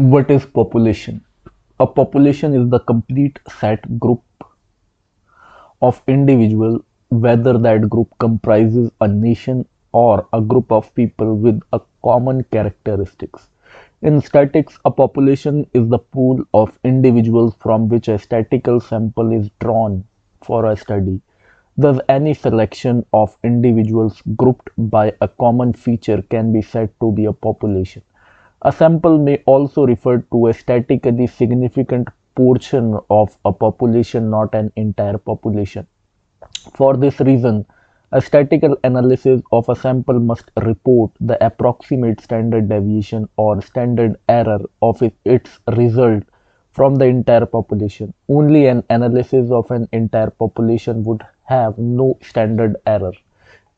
What is population? A population is the complete set group of individuals, whether that group comprises a nation or a group of people with a common characteristics. In statics, a population is the pool of individuals from which a statistical sample is drawn for a study. Thus, any selection of individuals grouped by a common feature can be said to be a population. A sample may also refer to a statistically significant portion of a population, not an entire population. For this reason, a statistical analysis of a sample must report the approximate standard deviation or standard error of its result from the entire population. Only an analysis of an entire population would have no standard error.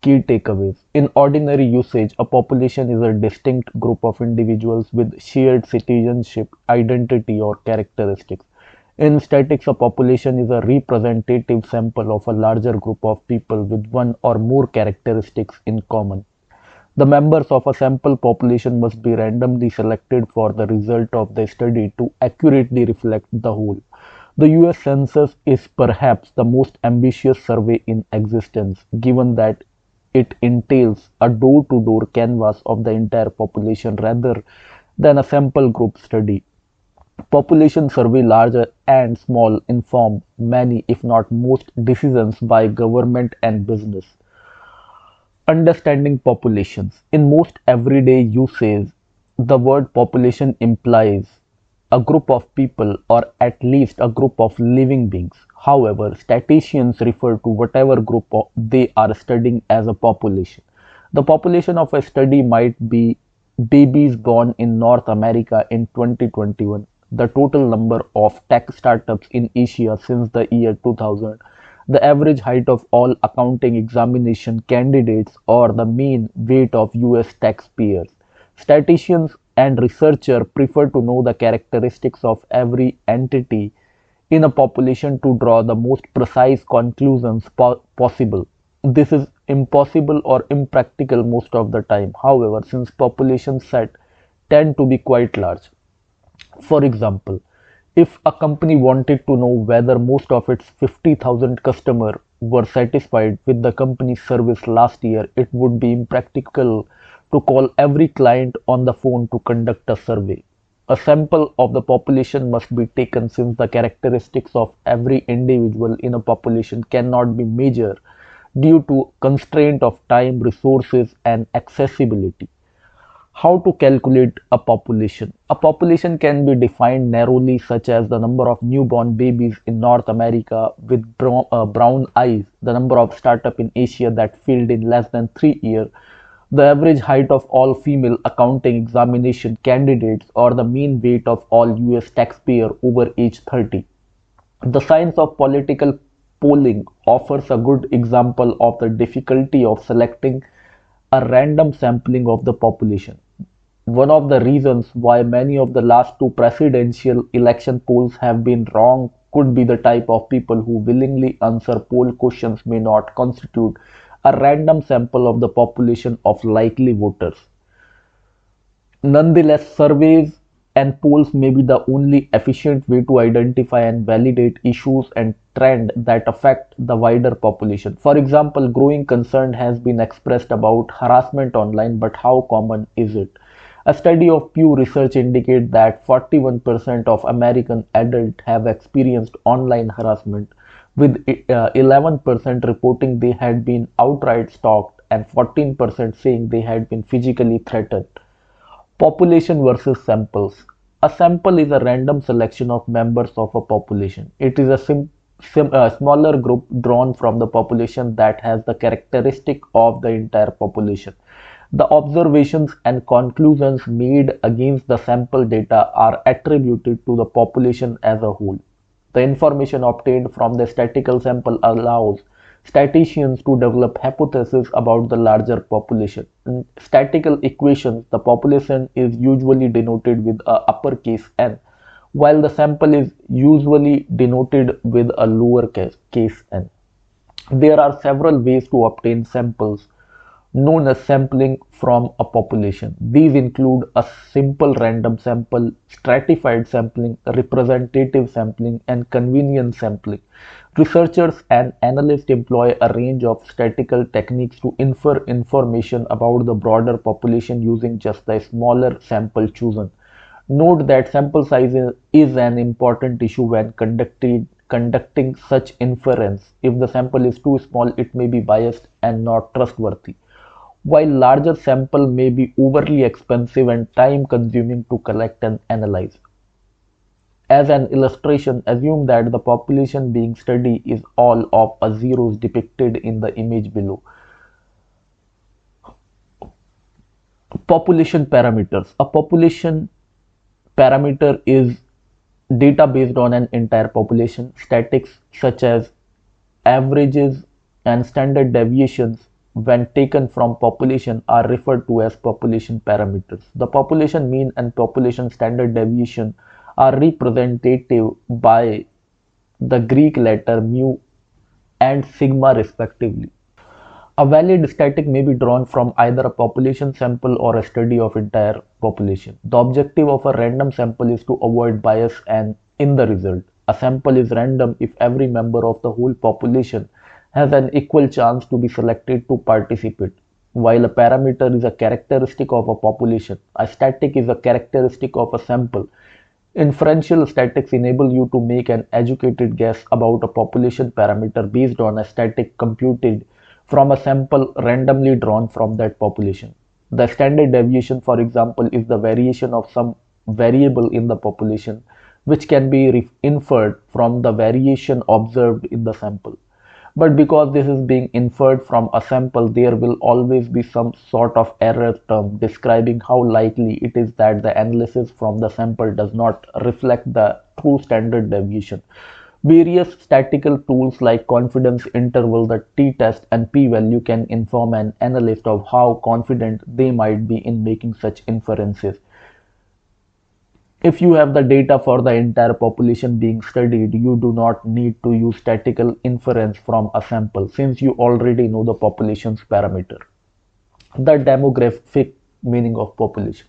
Key takeaways In ordinary usage, a population is a distinct group of individuals with shared citizenship, identity, or characteristics. In statistics, a population is a representative sample of a larger group of people with one or more characteristics in common. The members of a sample population must be randomly selected for the result of the study to accurately reflect the whole. The US Census is perhaps the most ambitious survey in existence, given that it entails a door to door canvass of the entire population rather than a sample group study. Population survey larger and small inform many if not most decisions by government and business. Understanding populations. In most everyday usage, the word population implies a group of people or at least a group of living beings. However, statisticians refer to whatever group they are studying as a population. The population of a study might be babies born in North America in 2021, the total number of tech startups in Asia since the year 2000, the average height of all accounting examination candidates or the mean weight of US taxpayers. Statisticians and researcher prefer to know the characteristics of every entity in a population to draw the most precise conclusions po possible. This is impossible or impractical most of the time. However, since population set tend to be quite large. For example, if a company wanted to know whether most of its 50,000 customers were satisfied with the company's service last year, it would be impractical to call every client on the phone to conduct a survey. A sample of the population must be taken since the characteristics of every individual in a population cannot be measured due to constraint of time, resources and accessibility. How to calculate a population? A population can be defined narrowly such as the number of newborn babies in North America with brown, uh, brown eyes, the number of startups in Asia that failed in less than 3 years, the average height of all female accounting examination candidates or the mean weight of all US taxpayer over age 30. The science of political polling offers a good example of the difficulty of selecting a random sampling of the population. One of the reasons why many of the last two presidential election polls have been wrong could be the type of people who willingly answer poll questions may not constitute a random sample of the population of likely voters. Nonetheless, surveys and polls may be the only efficient way to identify and validate issues and trends that affect the wider population. For example, growing concern has been expressed about harassment online, but how common is it? A study of Pew Research indicates that 41% of American adults have experienced online harassment, with 11% uh, reporting they had been outright stalked and 14% saying they had been physically threatened. Population versus samples. A sample is a random selection of members of a population. It is a sim, sim, uh, smaller group drawn from the population that has the characteristic of the entire population. The observations and conclusions made against the sample data are attributed to the population as a whole. The information obtained from the statistical sample allows statisticians to develop hypotheses about the larger population. In statistical equations, the population is usually denoted with a uppercase n, while the sample is usually denoted with a lowercase case n. There are several ways to obtain samples known as sampling from a population. These include a simple random sample, stratified sampling, representative sampling, and convenience sampling. Researchers and analysts employ a range of statistical techniques to infer information about the broader population using just the smaller sample chosen. Note that sample size is an important issue when conducting conducting such inference. If the sample is too small, it may be biased and not trustworthy while larger sample may be overly expensive and time consuming to collect and analyze. As an illustration, assume that the population being studied is all of a zeros depicted in the image below. Population parameters. A population parameter is data based on an entire population. Statistics such as averages and standard deviations when taken from population are referred to as population parameters. The population mean and population standard deviation are representative by the Greek letter mu and sigma respectively. A valid static may be drawn from either a population sample or a study of entire population. The objective of a random sample is to avoid bias and in the result. A sample is random if every member of the whole population has an equal chance to be selected to participate. While a parameter is a characteristic of a population, a static is a characteristic of a sample. Inferential statistics enable you to make an educated guess about a population parameter based on a static computed from a sample randomly drawn from that population. The standard deviation, for example, is the variation of some variable in the population, which can be inferred from the variation observed in the sample but because this is being inferred from a sample there will always be some sort of error term describing how likely it is that the analysis from the sample does not reflect the true standard deviation. Various statistical tools like confidence interval, the t-test and p-value can inform an analyst of how confident they might be in making such inferences. If you have the data for the entire population being studied, you do not need to use statistical inference from a sample since you already know the population's parameter. The demographic meaning of population.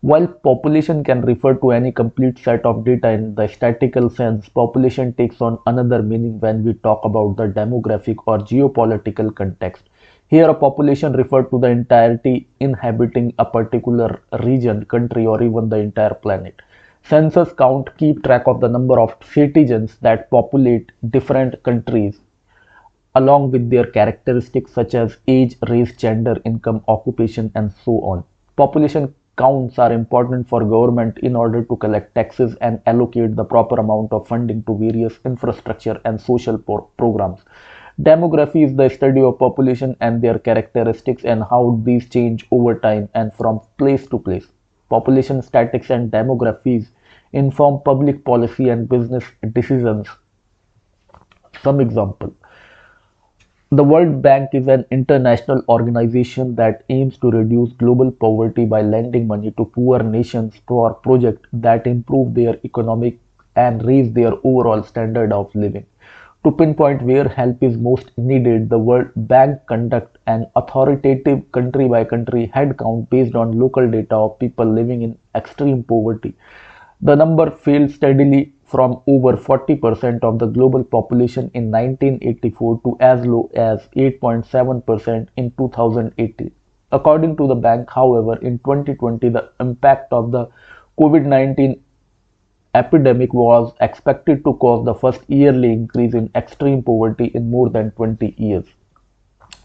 While population can refer to any complete set of data in the statistical sense, population takes on another meaning when we talk about the demographic or geopolitical context. Here a population referred to the entirety inhabiting a particular region, country or even the entire planet. Census count keep track of the number of citizens that populate different countries along with their characteristics such as age, race, gender, income, occupation and so on. Population counts are important for government in order to collect taxes and allocate the proper amount of funding to various infrastructure and social programs. Demography is the study of population and their characteristics and how these change over time and from place to place population statistics and demographies inform public policy and business decisions. Some example. The World Bank is an international organization that aims to reduce global poverty by lending money to poor nations for projects that improve their economic and raise their overall standard of living. To pinpoint where help is most needed, the World Bank conduct an authoritative country-by-country head count based on local data of people living in extreme poverty. The number fell steadily from over 40% of the global population in 1984 to as low as 8.7% in 2018. According to the bank, however, in 2020, the impact of the COVID-19 epidemic was expected to cause the first yearly increase in extreme poverty in more than 20 years.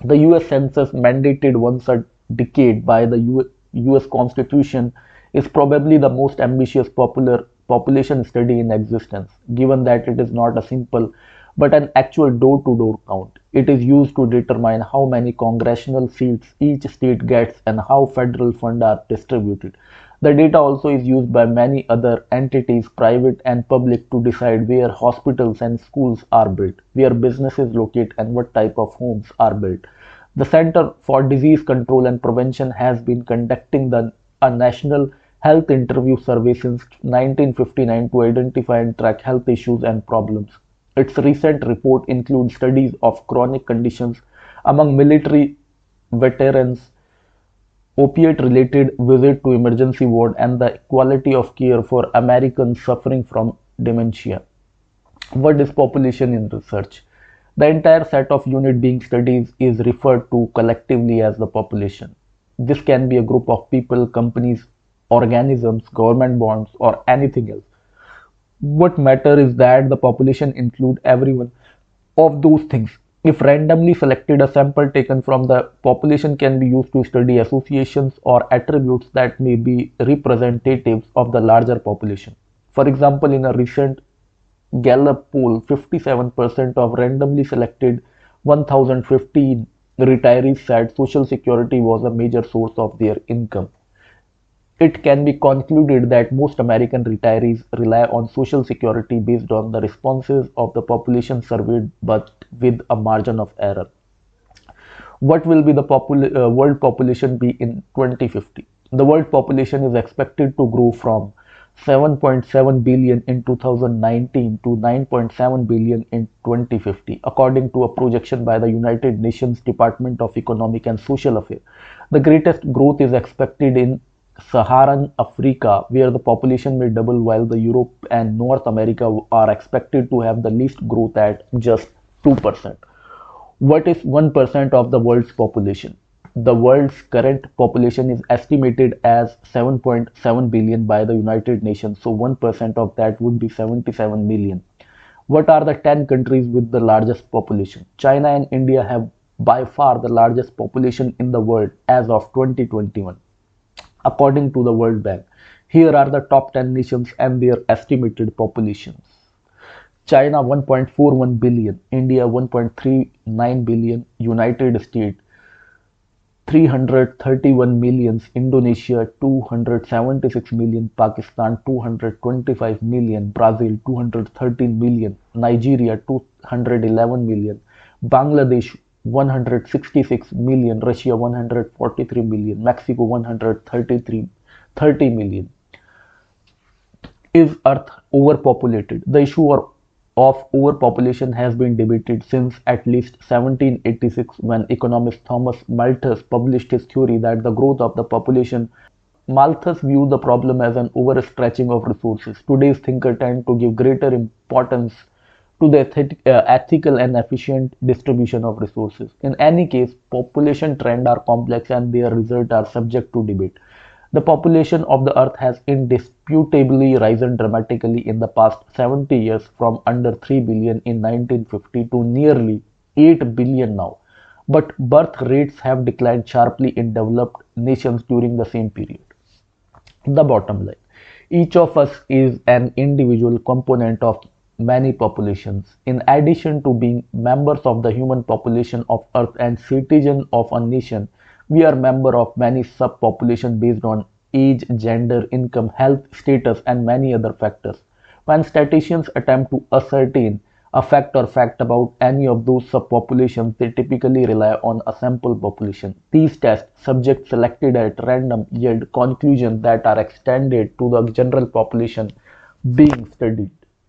The US Census, mandated once a decade by the US Constitution, is probably the most ambitious popular population study in existence, given that it is not a simple but an actual door-to-door -door count. It is used to determine how many congressional seats each state gets and how federal funds are distributed. The data also is used by many other entities, private and public, to decide where hospitals and schools are built, where businesses locate, and what type of homes are built. The Center for Disease Control and Prevention has been conducting the, a national health interview survey since 1959 to identify and track health issues and problems. Its recent report includes studies of chronic conditions among military veterans, opiate-related visit to emergency ward, and the quality of care for Americans suffering from dementia. What is population in research? The entire set of unit being studied is referred to collectively as the population. This can be a group of people, companies, organisms, government bonds, or anything else. What matter is that the population include everyone of those things. If randomly selected, a sample taken from the population can be used to study associations or attributes that may be representatives of the larger population. For example, in a recent Gallup poll, 57% of randomly selected 1015 retirees said Social Security was a major source of their income. It can be concluded that most American retirees rely on Social Security based on the responses of the population surveyed, but with a margin of error. What will be the popul- uh, world population be in 2050? The world population is expected to grow from 7.7 billion in 2019 to 9.7 billion in 2050 according to a projection by the united nations department of economic and social affairs the greatest growth is expected in saharan africa where the population may double while the europe and north america are expected to have the least growth at just 2% what is 1% of the world's population the world's current population is estimated as 7.7 billion by the United Nations, so 1% of that would be 77 million. What are the 10 countries with the largest population? China and India have by far the largest population in the world as of 2021, according to the World Bank. Here are the top 10 nations and their estimated populations. China 1.41 billion, India 1.39 billion, United States 331 million, Indonesia 276 million, Pakistan 225 million, Brazil 213 million, Nigeria 211 million, Bangladesh 166 million, Russia 143 million, Mexico 133 30 million. Is Earth overpopulated? The issue of overpopulation has been debated since at least 1786 when economist Thomas Malthus published his theory that the growth of the population Malthus viewed the problem as an overstretching of resources. Today's thinkers tend to give greater importance to the uh, ethical and efficient distribution of resources. In any case, population trends are complex and their results are subject to debate. The population of the earth has indisputably risen dramatically in the past 70 years from under 3 billion in 1950 to nearly 8 billion now. But birth rates have declined sharply in developed nations during the same period. The bottom line each of us is an individual component of many populations. In addition to being members of the human population of Earth and citizen of a nation, we are member of many subpopulation based on age, gender, income, health status, and many other factors. When statisticians attempt to ascertain a fact or fact about any of those subpopulations, they typically rely on a sample population. These tests, subjects selected at random, yield conclusions that are extended to the general population being studied.